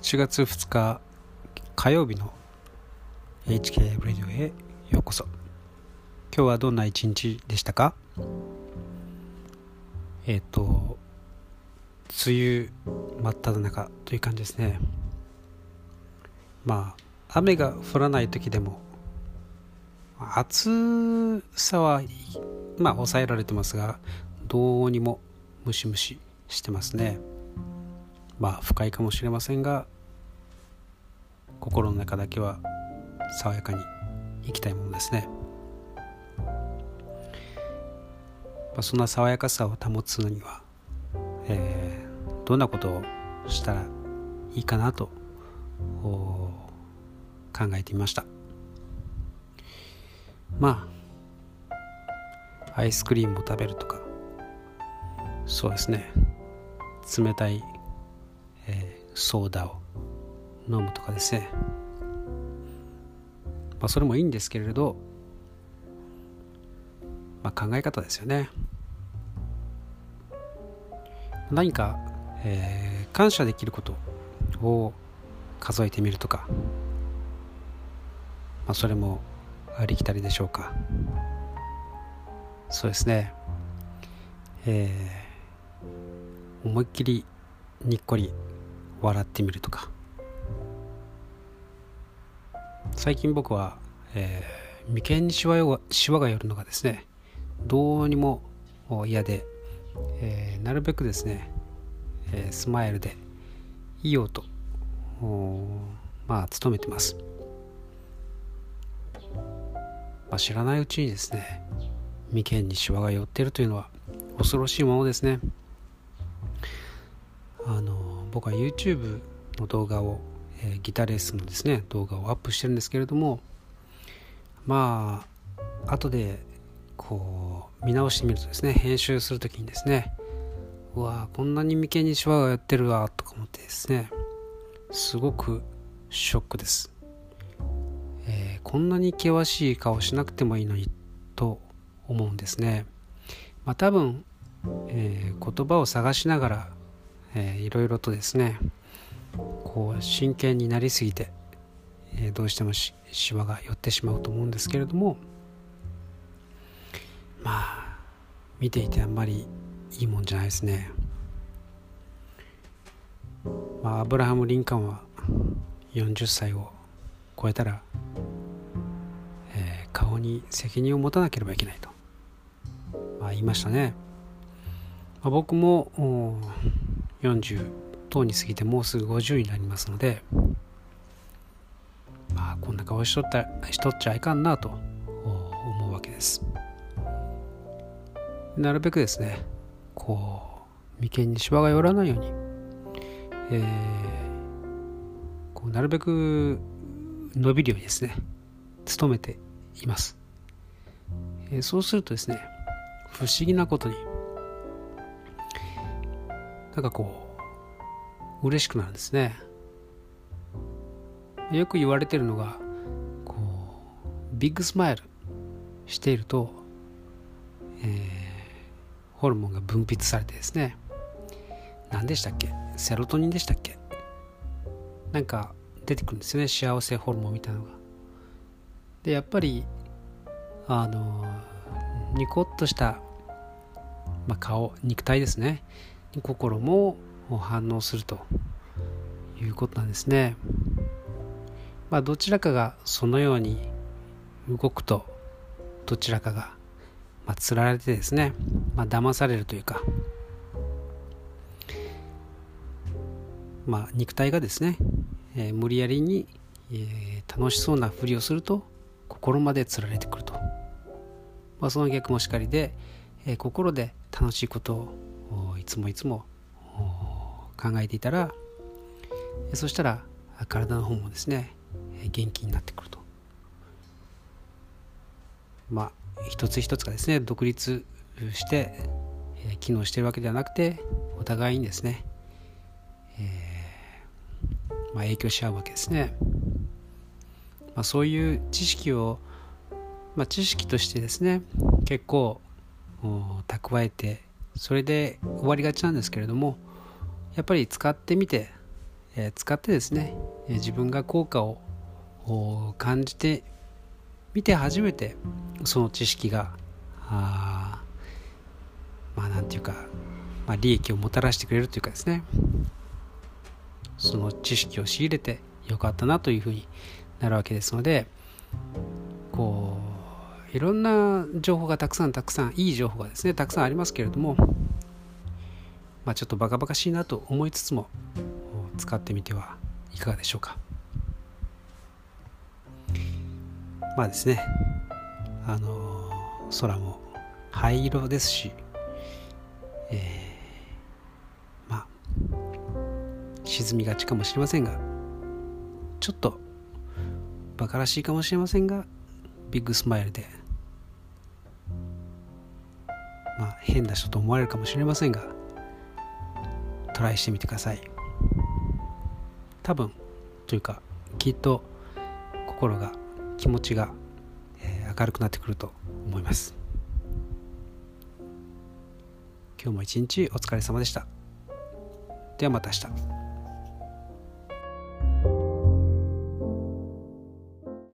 7月2日火曜日の HK ラジオへようこそ。今日はどんな一日でしたか？えっ、と梅雨真っ只中という感じですね。まあ雨が降らない時でも暑さはまあ抑えられてますがどうにもムシムシしてますね。まあ不快かもしれませんが心の中だけは爽やかに生きたいものですね、まあ、そんな爽やかさを保つのには、えー、どんなことをしたらいいかなと考えてみました。まあアイスクリームを食べるとかそうですね。冷たい、ソーダを飲むとかですね、まあ、それもいいんですけれど、まあ、考え方ですよね。何か、えー、感謝できることを数えてみるとか、まあ、それもありきたりでしょうか。そうですね。えー、思いっきりにっこり笑ってみるとか。最近僕は、えー、眉間にしわがしわが寄るのがですねどうにも嫌で、えー、なるべくですね、えー、スマイルでいいよとまあ努めてます、まあ、知らないうちにですね眉間にしわが寄ってるというのは恐ろしいものですね。あの僕は YouTube の動画を、えー、ギターレッスンのですね動画をアップしてるんですけれどもまあ後でこう見直してみるとですね編集する時にですねうわこんなに眉間にシワがやってるわとか思ってですねすごくショックです、えー、こんなに険しい顔しなくてもいいのにと思うんですね。まあ多分、えー、言葉を探しながらえー、いろいろとですねこう真剣になりすぎて、えー、どうしてもしわが寄ってしまうと思うんですけれどもまあ見ていてあんまりいいもんじゃないですね。まあ、アブラハム・リンカンは40歳を超えたら、えー、顔に責任を持たなければいけないと、まあ、言いましたね。まあ、僕も40等に過ぎてもうすぐ50になりますのでまあこんな顔しとったしとっちゃいかんなと思うわけです。なるべくですねこう眉間にしわが寄らないように、えー、こうなるべく伸びるようにですね努めています、え、そうするとですね不思議なことになんかこう嬉しくなるんですね。よく言われてるのがこうビッグスマイルしていると、えー、ホルモンが分泌されてですね。何でしたっけ？セロトニンでしたっけ？なんか出てくるんですよね。幸せホルモンみたいなのが。でやっぱりあのニコッとした、まあ、顔肉体ですね。心も反応するということなんですね。まあ、どちらかがそのように動くとどちらかが、まあ、つられてですね、まあ騙されるというか、まあ、肉体がですね、えー、無理やりに、えー、楽しそうなふりをすると心までつられてくると、まあ、その逆もしかりで、えー、心で楽しいことをつもいつも考えていたらそしたら体の方もですね元気になってくると。まあ一つ一つがですね独立して機能してるわけではなくてお互いにですね、えー、まあ、影響し合うわけですね、まあ、そういう知識を、まあ、知識としてですね結構蓄えてそれで終わりがちなんですけれどもやっぱり使ってみて、えー、使ってですね、え自分が効果を感じてみて初めてその知識があまあなんていうか、まあ、利益をもたらしてくれるというかですねその知識を仕入れてよかったなというふうになるわけですのでこういろんな情報がたくさんたくさんいい情報がですねたくさんありますけれどもまあちょっとバカバカしいなと思いつつも使ってみてはいかがでしょうか。まあですねあの空も灰色ですし、えー、まあ沈みがちかもしれませんがちょっとバカらしいかもしれませんがビッグスマイルで変な人と思われるかもしれませんがトライしてみてください。多分というかきっと心が気持ちが、え、明るくなってくると思います。今日も一日お疲れ様でした。ではまた明日。